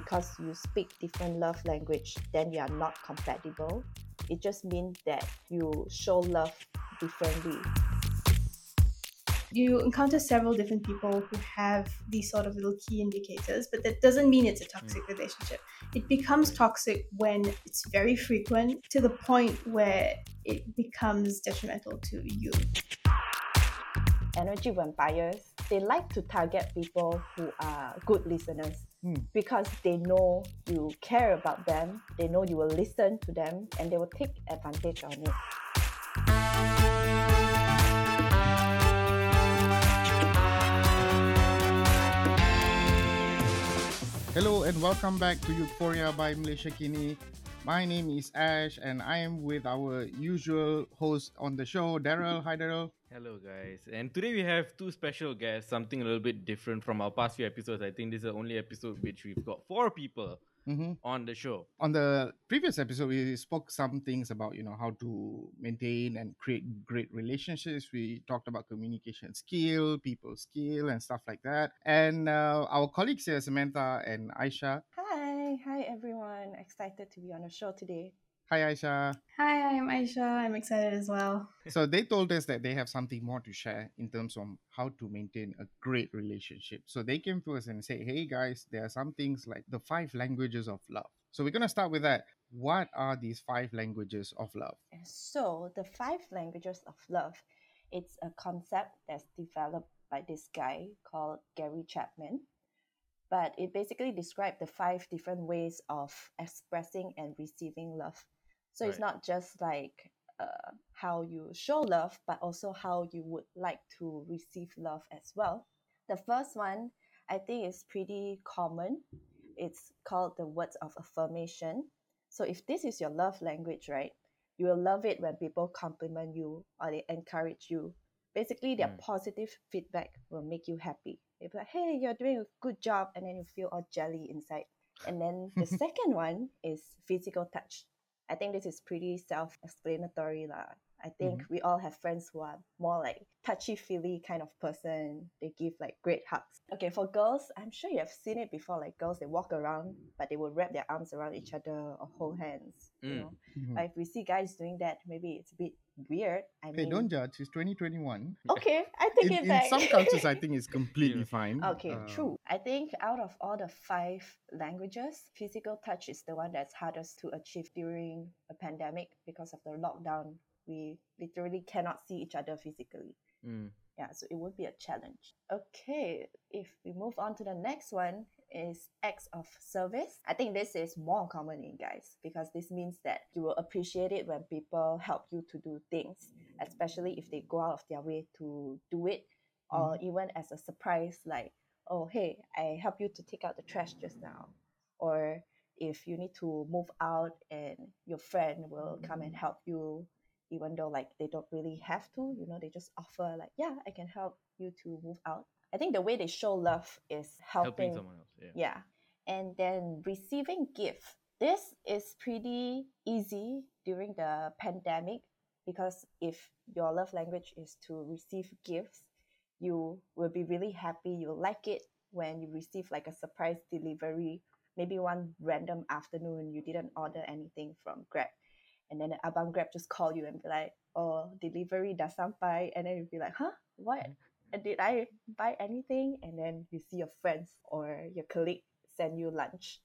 because you speak different love language, then you are not compatible. It just means that you show love differently. You encounter several different people who have these sort of little key indicators, but that doesn't mean it's a toxic mm. relationship. It becomes toxic when it's very frequent to the point where it becomes detrimental to you. Energy vampires, they like to target people who are good listeners hmm. because they know you care about them, they know you will listen to them, and they will take advantage on it. Hello and welcome back to Euphoria by Malaysia Kini. My name is Ash and I am with our usual host on the show, Daryl. Hi, Daryl. Hello, guys. And today we have two special guests, something a little bit different from our past few episodes. I think this is the only episode which we've got four people hmm on the show. On the previous episode, we spoke some things about you know how to maintain and create great relationships. We talked about communication skill, people skill, and stuff like that. And uh, our colleagues here, Samantha and Aisha. Hi, hi everyone. Excited to be on the show today. Hi, Aisha. Hi, I'm Aisha. I'm excited as well. So they told us that they have something more to share in terms of how to maintain a great relationship. So they came to us and say, "Hey guys, there are some things like the five languages of love." So we're gonna start with that. What are these five languages of love? So, the five languages of love, it's a concept that's developed by this guy called Gary Chapman. But it basically describes the five different ways of expressing and receiving love. So, it's not just like uh, how you show love, but also how you would like to receive love as well. The first one, I think, is pretty common. It's called the words of affirmation. So, if this is your love language, right? you will love it when people compliment you or they encourage you. Basically, their Mm. positive feedback will make you happy. They'll be like, hey, you're doing a good job, and then you feel all jelly inside. And then the second one is physical touch. I think this is pretty self explanatory. lah. I think we all have friends who are more like touchy feely kind of person. They give like great hugs. Okay, for girls, I'm sure you have seen it before. Like girls, they walk around, but they will wrap their arms around each other or hold hands. You Mm. know, Mhm. but if we see guys doing that, maybe it's a bit weird. I Hey, mean, don't judge. It's 2021. Okay, I take In, it in some cultures, I think it's completely fine. Okay, Uh, true. I think out of all the five languages, physical touch is the one that's hardest to achieve during a pandemic because of the lockdown. We literally cannot see each other physically. Mm. Yeah, so it would be a challenge. Okay, if we move on to the next one is acts of service. I think this is more common in guys because this means that you will appreciate it when people help you to do things, especially if they go out of their way to do it, or even as a surprise, like, oh hey, I help you to take out the trash just now. Or if you need to move out and your friend will come and help you even though like they don't really have to you know they just offer like yeah i can help you to move out i think the way they show love is helping, Helping someone else. Yeah. yeah and then receiving gift this is pretty easy during the pandemic because if your love language is to receive gifts you will be really happy you'll like it when you receive like a surprise delivery maybe one random afternoon you didn't order anything from grab and then the abang grab just call you and be like oh delivery dah sampai. And then you'll be like huh? What? Uh, did i buy anything? And then you see your friends or your colleague send you lunch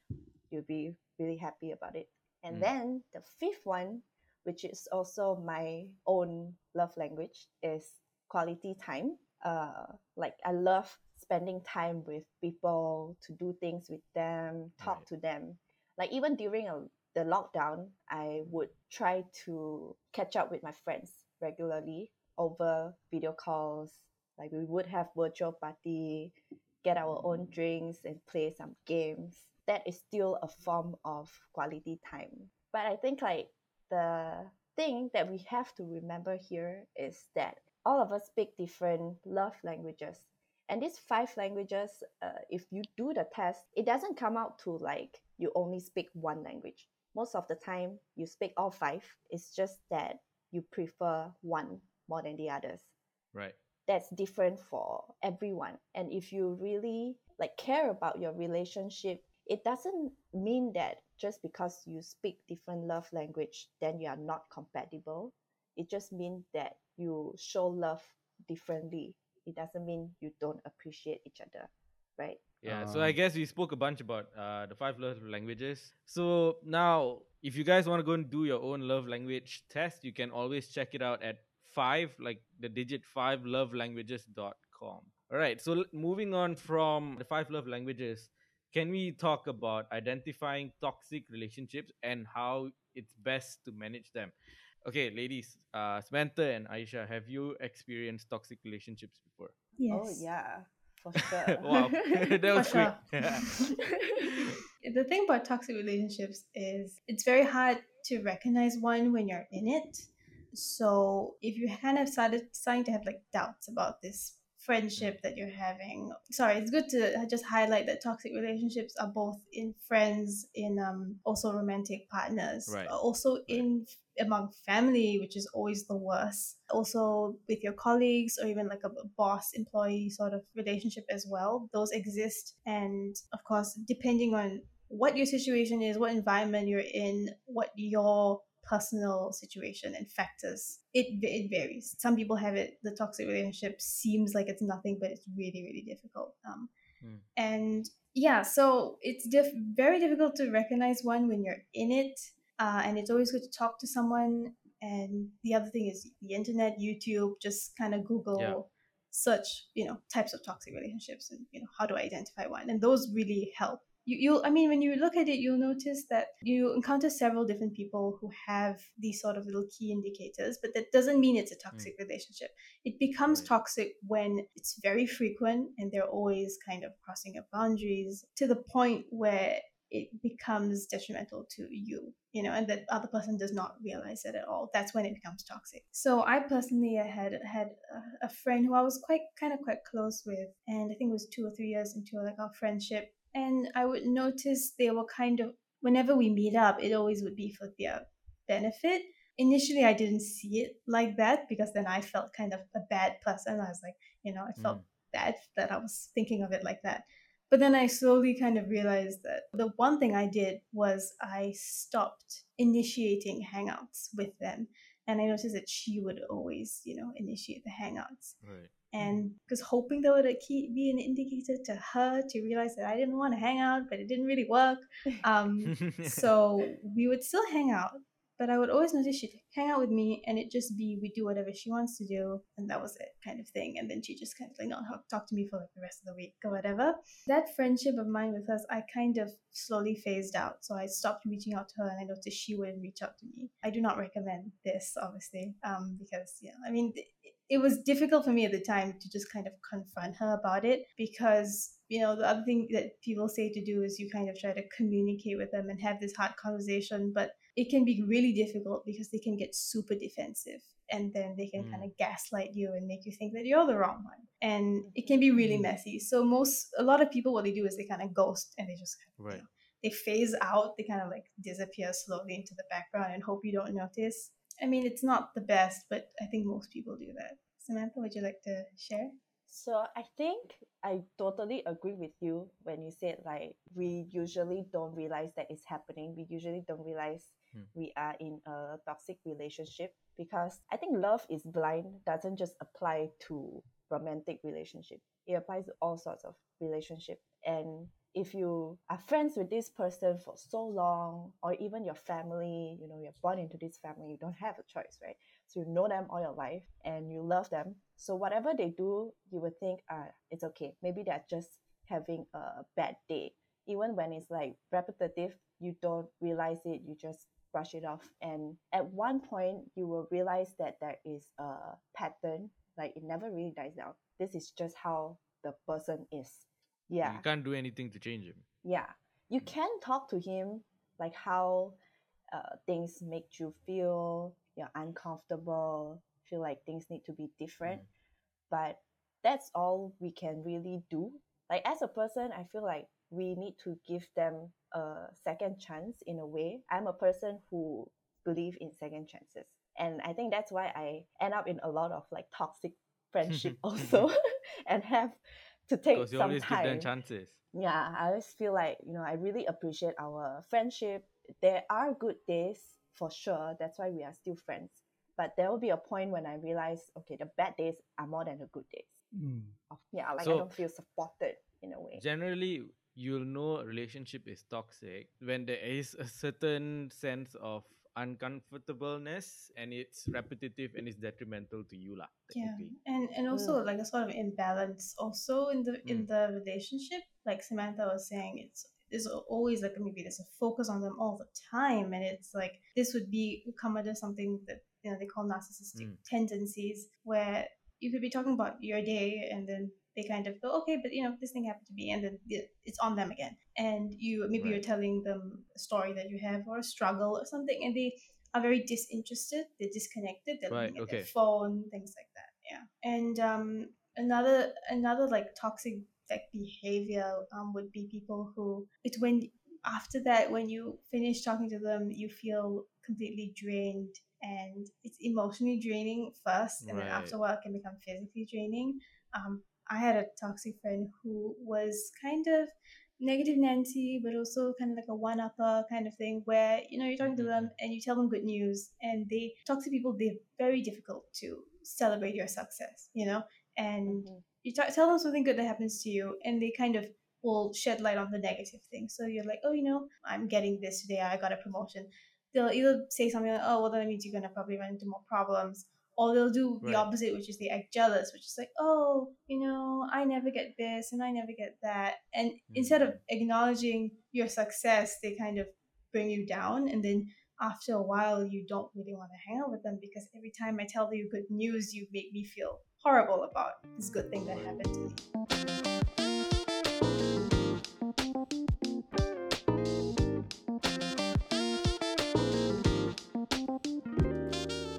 you'll be really happy about it. And Mm. then the fifth one which is also my own love language is quality time. Uh like i love spending time with people to do things with them talk Right. to them. Like even during a, the lockdown i would try to catch up with my friends regularly over video calls. Like we would have virtual party get our own drinks and play some games. That is still a form of quality time. But i think like the thing that we have to remember here is that all of us speak different love languages. And these five languages uh, if you do the test it doesn't come out to like you only speak one language most of the time you speak all five it's just that you prefer one more than the others. Right. that's different for everyone. And if you really like care about your relationship it doesn't mean that just because you speak different love language then you are not compatible. It just means that you show love differently. It doesn't mean you don't appreciate each other right Yeah, so I Um, guess we spoke a bunch about uh, the five love languages. So now, if you guys want to go and do your own love language test, you can always check it out at five, like the digit five lovelanguages.com. All right, so l- moving on from the five love languages, can we talk about identifying toxic relationships and how it's best to manage them? Okay, ladies, uh, Samantha and Aisha, have you experienced toxic relationships before? Yes. oh yeah for sure. Wow, that was the thing about toxic relationships is it's very hard to recognize one when you're in it. So if you kind of started starting to have like doubts about this friendship that you're having, sorry, it's good to just highlight that toxic relationships are both in friends, in um also romantic partners, Right. also in among family, which is always the worst. Also with your colleagues or even like a boss employee sort of relationship as well. Those exist. And of course, depending on what your situation is, what environment you're in, what your personal situation and factors, it, it varies. Some people have it, the toxic relationship seems like it's nothing, but it's really, really difficult. Um, Hmm. And yeah, so it's diff- very difficult to recognize one when you're in it uh, and it's always good to talk to someone. And the other thing is the internet, YouTube, just kind of Google, Yeah. search, you know, types of toxic relationships and you know how do I identify one, and those really help. You, you, I mean, when you look at it, you'll notice that you encounter several different people who have these sort of little key indicators, but that doesn't mean it's a toxic relationship. It becomes Right. toxic when it's very frequent and they're always kind of crossing your boundaries to the point where it becomes detrimental to you, you know, and that other person does not realize it at all. That's when it becomes toxic. So I personally I had had a, a friend who I was quite kind of quite close with, and I think it was two or three years into like our friendship, and I would notice they were kind of whenever we meet up, it always would be for their benefit. Initially, I didn't see it like that because then I felt kind of a bad person. I was like, you know, I felt Mm. bad that I was thinking of it like that. But then I slowly kind of realized that the one thing I did was I stopped initiating hangouts with them. And I noticed that she would always, you know, initiate the hangouts. Right. And because hoping that would keep, be an indicator to her to realize that I didn't want to hang out, but it didn't really work. Um, so we would still hang out, but I would always notice she'd hang out with me and it just be we do whatever she wants to do, and that was it kind of thing. And then she just kind of like not talk, to me for like the rest of the week or whatever. That friendship of mine with us, I kind of slowly phased out. So I stopped reaching out to her, and I noticed she wouldn't reach out to me. I do not recommend this, obviously, um, because yeah, I mean. Th- it was difficult for me at the time to just kind of confront her about it because you know the other thing that people say to do is you kind of try to communicate with them and have this hard conversation but it can be really difficult because they can get super defensive and then they can Mm. kind of gaslight you and make you think that you're the wrong one and it can be really Mm. messy so most a lot of people what they do is they kind of ghost and they just kind of, you Right. know, they phase out they kind of like disappear slowly into the background and hope you don't notice i mean it's not the best but i think most people do that samantha would you like to share So I think I totally agree with you when you said like we usually don't realize that it's happening. We usually don't realize Hmm. we are in a toxic relationship because I think love is blind doesn't just apply to romantic relationship. It applies to all sorts of relationship. And if you are friends with this person for so long, or even your family, you know, you're born into this family, you don't have a choice, right? So you know them all your life and you love them. So whatever they do, you would think, ah, it's okay. Maybe they're just having a bad day. Even when it's like repetitive, you don't realize it, you just brush it off. And at one point, you will realize that there is a pattern, like it never really dies down. This is just how the person is. Yeah You can't do anything to change him. yeah you can talk to him like how uh, things make you feel you're uncomfortable feel like things need to be different Mm. but that's all we can really do like as a person i feel like we need to give them a second chance in a way i'm a person who believe in second chances and i think that's why i end up in a lot of like toxic friendship also and have to take you some always give them time. chances. yeah, I always feel like, you know, I really appreciate our friendship. There are good days for sure. That's why we are still friends. But there will be a point when I realize, okay, the bad days are more than the good days. Mm. Yeah, like I don't feel supported in a way. Generally, you'll know a relationship is toxic when there is a certain sense of uncomfortableness and it's repetitive and it's detrimental to you lah. yeah and and also like a sort of imbalance also in the in the relationship like samantha was saying it's there's always like maybe there's a focus on them all the time and it's like this would be come under something that you know they call narcissistic Mm. tendencies where you could be talking about your day and then they kind of go okay but you know this thing happened to me and then it's on them again and you maybe you're telling them a story that you have or a struggle or something and they are very disinterested they're disconnected they're Right, looking at okay. their phone things like that yeah and um another another like toxic like behavior um would be people who it's when after that when you finish talking to them you feel completely drained and it's emotionally draining first and then after a while it can become physically draining. Um i had a toxic friend who was kind of negative nancy but also kind of like a one upper kind of thing where you know you're talking to them and you tell them good news and they talk to people they're very difficult to celebrate your success you know? And Mhm. You ta tell them something good that happens to you and they kind of will shed light on the negative thing so you're like oh you know i'm getting this today. I got a promotion. They'll either say something like oh well that means you're gonna probably run into more problems or they'll do the opposite which is they act jealous which is like oh you know i never get this and i never get that. And instead of mm. acknowledging your success they kind of bring you down and then after a while you don't really want to hang out with them because every time i tell you good news you make me feel horrible about this good thing that happened to me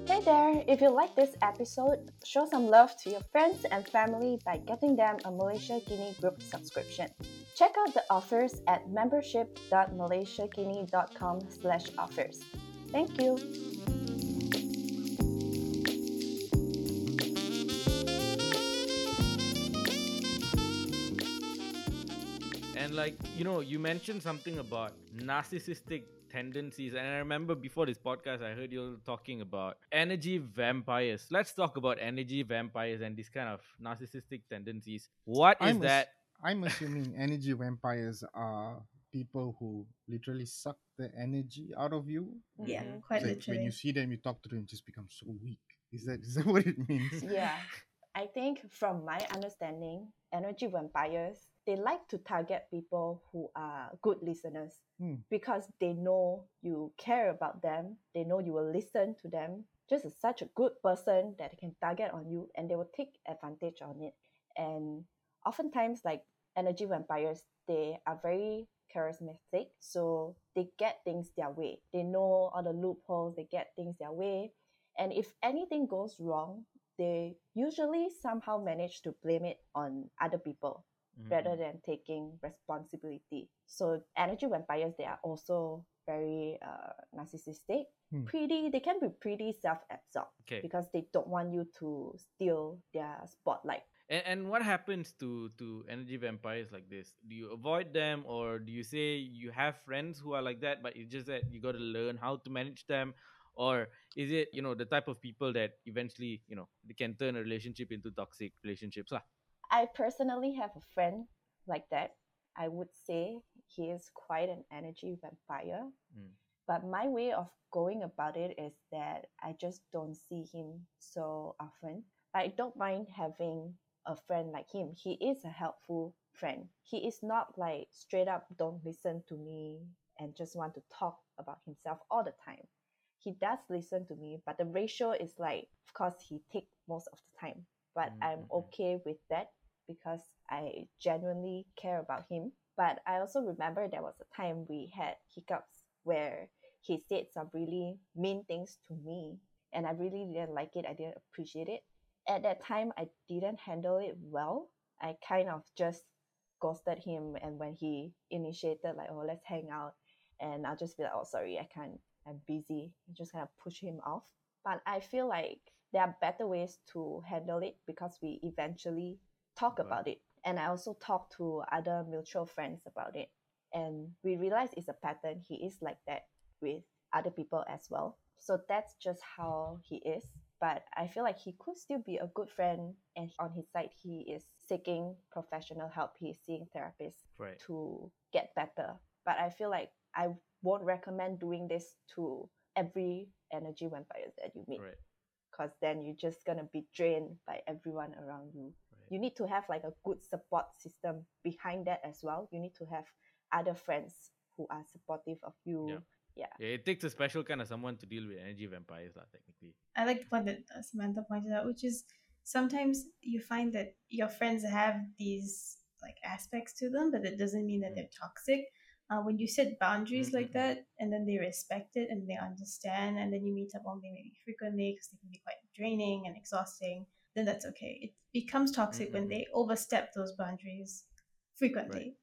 Hey there! If you like this episode, show some love to your friends and family by getting them a Malaysiakini group subscription. Check out the offers at membership.malaysiakini.com slash offers. Thank you! And like, you know, you mentioned something about narcissistic tendencies. And I remember before this podcast, I heard you talking about energy vampires. Let's talk about energy vampires and these kind of narcissistic tendencies. What is I'm that? I'm assuming energy vampires are people who literally suck the energy out of you. yeah Mhm. quite Like when you see them, you talk to them, you just become so weak. Is that is that what it means? Yeah, I think from my understanding, energy vampires they like to target people who are good listeners Hmm. because they know you care about them. They know you will listen to them. Just as such a good person that they can target on you, and they will take advantage on it. And oftentimes, like energy vampires, they are very charismatic, so they get things their way. They know all the loopholes. They get things their way. And if anything goes wrong, they usually somehow manage to blame it on other people rather Mhm. than taking responsibility. So energy vampires, they are also very uh, narcissistic. Hmm. Pretty, they can be pretty self-absorbed Okay. because they don't want you to steal their spotlight. And, and what happens to to energy vampires like this? Do you avoid them, or do you say you have friends who are like that, but it's just that you got to learn how to manage them, or is it you know the type of people that eventually you know they can turn a relationship into toxic relationships lah? I personally have a friend like that. I would say he is quite an energy vampire. Mm. But my way of going about it is that I just don't see him so often. I don't mind having a friend like him. He is a helpful friend. He is not like straight up don't listen to me and just want to talk about himself all the time. He does listen to me, but the ratio is like, of course, he take most of the time. But I'm Mhm. okay with that because I genuinely care about him. But I also remember there was a time we had hiccups where he said some really mean things to me, and I really didn't like it. I didn't appreciate it. At that time, I didn't handle it well. I kind of just ghosted him, and when he initiated, like, oh, let's hang out, and I'll just be like, oh, sorry, I can't, I'm busy, and just kind of push him off. But I feel like there are better ways to handle it because we eventually talk Right. about it. And I also talk to other mutual friends about it. And we realize it's a pattern. He is like that with other people as well. So that's just how he is. But I feel like he could still be a good friend. And on his side, he is seeking professional help. He's seeing therapists Right. to get better. But I feel like I won't recommend doing this to every energy vampire that you meet Right. because then you're just gonna be drained by everyone around you. Right. You need to have like a good support system behind that as well. You need to have other friends who are supportive of you. Yeah. Yeah. Yeah, it takes a special kind of someone to deal with energy vampires, lah, technically. I like the point that uh, Samantha pointed out, which is sometimes you find that your friends have these like aspects to them, but it doesn't mean that Mm. they're toxic. Uh, when you set boundaries like Mm-mm-mm. that, and then they respect it and they understand, and then you meet up only maybe frequently because they can be quite draining and exhausting, then that's okay. It becomes toxic when Mm-mm-mm. they overstep those boundaries frequently.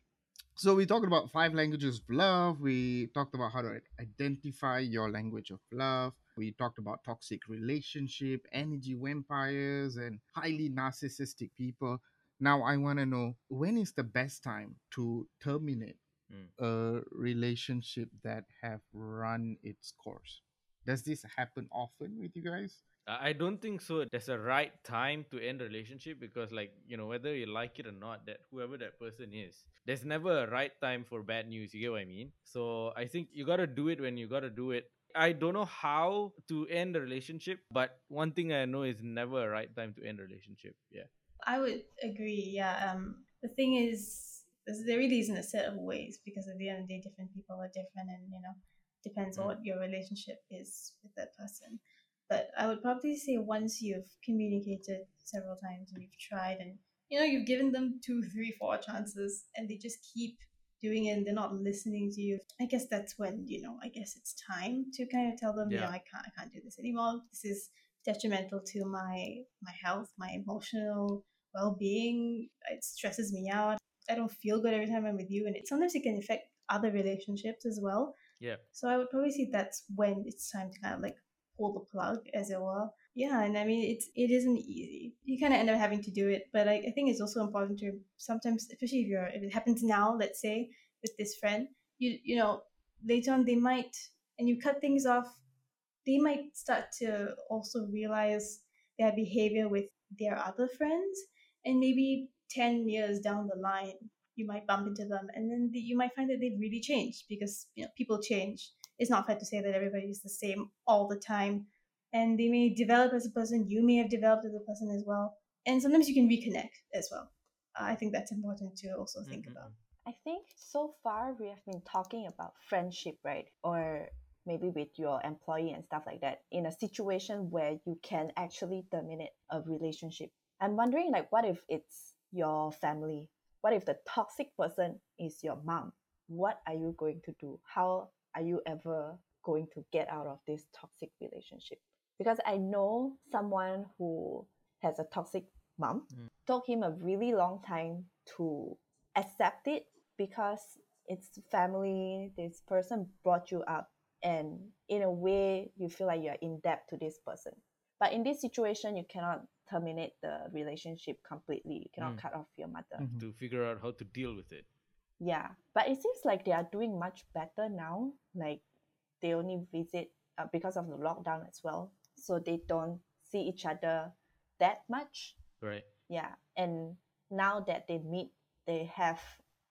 So we talked about five languages of love. We talked about how to identify your language of love. We talked about toxic relationship, energy vampires, and highly narcissistic people. Now I want to know when is the best time to terminate Mm. a relationship that have run its course. Does this happen often with you guys? I don't think so. There's a right time to end a relationship because, like, you know, whether you like it or not, that whoever that person is, there's never a right time for bad news. You get what I mean? So I think you gotta do it when you gotta do it. I don't know how to end a relationship, but one thing I know is never a right time to end a relationship. Yeah. I would agree. Yeah. Um, the thing is, there really isn't a set of ways because at the end of the day, different people are different, and you know, depends on Mm. what your relationship is with that person. But I would probably say once you've communicated several times and you've tried, and you know, you've given them two, three, four chances, and they just keep doing it, and they're not listening to you. I guess that's when you know. I guess it's time to kind of tell them, you know, I can't, I can't do this anymore. This is detrimental to my my health, my emotional well-being it stresses me out i don't feel good every time i'm with you and it sometimes it can affect other relationships as well Yeah. so i would probably say that's when it's time to kind of like pull the plug as it were. Yeah and i mean it's it isn't easy. You kind of end up having to do it but I, I think it's also important to sometimes especially if you're if it happens now let's say with this friend you you know later on they might and you cut things off they might start to also realize their behavior with their other friends and maybe 10 years down the line you might bump into them and then the, you might find that they've really changed because you know people change it's not fair to say that everybody is the same all the time and they may develop as a person you may have developed as a person as well and sometimes you can reconnect as well i think that's important to also think about Mm-mm-mm. I think so far we have been talking about friendship, right? Or maybe with your employee and stuff like that in a situation where you can actually terminate a relationship. I'm wondering like what if it's your family? What if the toxic person is your mom? What are you going to do? How are you ever going to get out of this toxic relationship? Because I know someone who has a toxic mom. Mm. Took him a really long time to accept it because it's family this person brought you up and in a way you feel like you're in debt to this person but in this situation you cannot terminate the relationship completely you cannot Mm. cut off your mother Mhm. To figure out how to deal with it. Yeah but it seems like they are doing much better now like they only visit uh, because of the lockdown as well so they don't see each other that much Right. yeah and now that they meet they have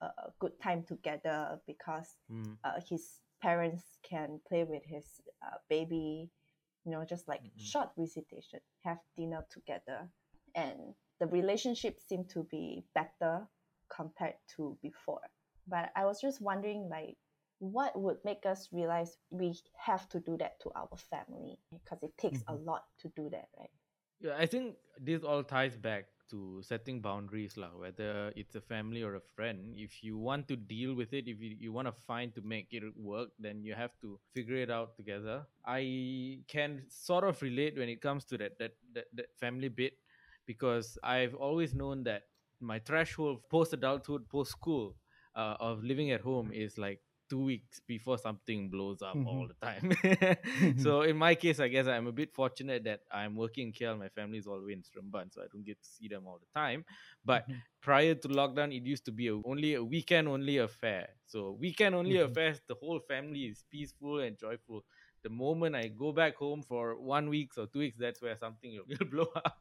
a good time together because Mm. uh, his parents can play with his uh, baby you know just like Mm-mm. short visitation have dinner together and the relationship seemed to be better compared to before but i was just wondering like what would make us realize we have to do that to our family because it takes a mm-hmm. lot to do that right Yeah, I think this all ties back to setting boundaries, lah. Whether it's a family or a friend, if you want to deal with it, if you, you want to find to make it work, then you have to figure it out together. I can sort of relate when it comes to that that that, that family bit because I've always known that my threshold post adulthood, post school, uh, of living at home is like two weeks before something blows up all Mhm. the time. so in my case, I guess I'm a bit fortunate that I'm working in KL. My family is all the way in Seremban, so I don't get to see them all the time. But Mhm. prior to lockdown, it used to be a, only a weekend only affair. So weekend only Mhm. affairs, the whole family is peaceful and joyful. The moment I go back home for one week or two weeks, that's where something will, will blow up.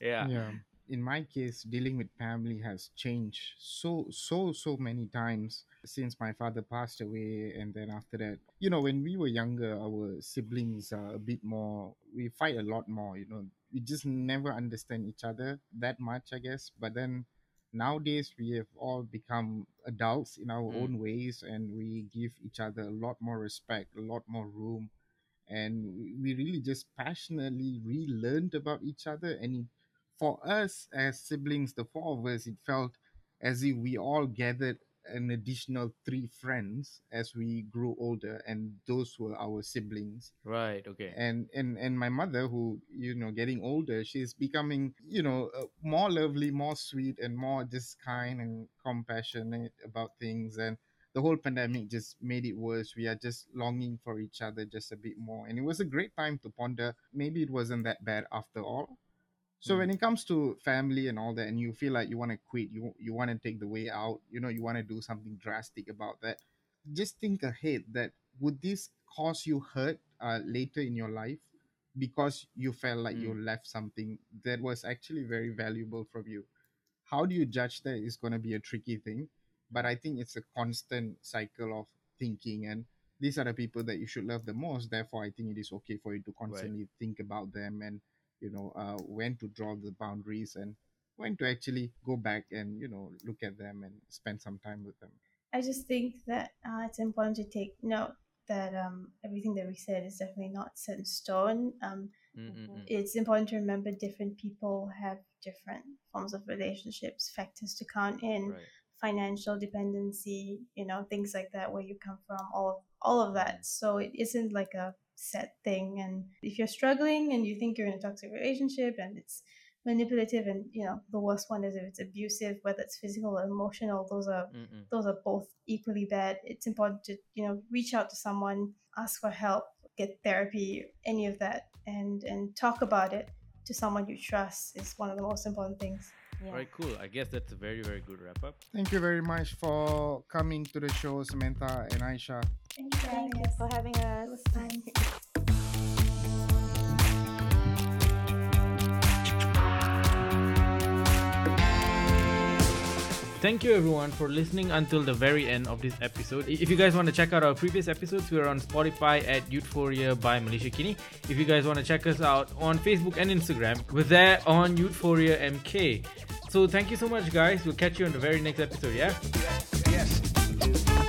yeah. yeah in my case dealing with family has changed so so so many times since my father passed away. And then after that you know when we were younger our siblings are a bit more we fight a lot more you know. We just never understand each other that much i guess. But then nowadays we have all become adults in our Mm. own ways and we give each other a lot more respect a lot more room. And we- really just passionately relearned about each other and it, for us as siblings the four of us it felt as if we all gathered an additional three friends as we grew older and those were our siblings. Right. Okay. and and and my mother who you know getting older she's becoming you know uh, more lovely more sweet and more just kind and compassionate about things. And the whole pandemic just made it worse. We are just longing for each other just a bit more. And it was a great time to ponder. Maybe it wasn't that bad after all so Mm. when it comes to family and all that and you feel like you want to quit you you want to take the way out you know you want to do something drastic about that just think ahead that would this cause you hurt uh, later in your life because you felt like you left something that was actually very valuable from you? How do you judge that is going to be a tricky thing but i think it's a constant cycle of thinking and these are the people that you should love the most therefore i think it is okay for you to constantly think about them and you know uh, when to draw the boundaries and when to actually go back and you know look at them and spend some time with them I just think that uh, it's important to take note that um, everything that we said is definitely not set in stone. Um, it's important to remember different people have different forms of relationships, factors to count in, Right. financial dependency, you know, things like that, where you come from, all all of that. So it isn't like a set thing. And if you're struggling and you think you're in a toxic relationship and it's manipulative and you know the worst one is if it's abusive whether it's physical or emotional those are Mm-mm. those are both equally bad it's important to you know reach out to someone ask for help get therapy any of that and and talk about it to someone you trust is one of the most important things Yeah. Right. Cool. I guess that's a very very good wrap up. thank you very much for coming to the show samantha and aisha thank you for Thank having you us for having us. Thank you everyone for listening until the very end of this episode. If you guys want to check out our previous episodes, we're on Spotify at Euphoria by Malaysia Kini. If you guys want to check us out on Facebook and Instagram, we're there on Euphoria MK. So thank you so much, guys. We'll catch you on the very next episode. Yeah. Yes. Yes.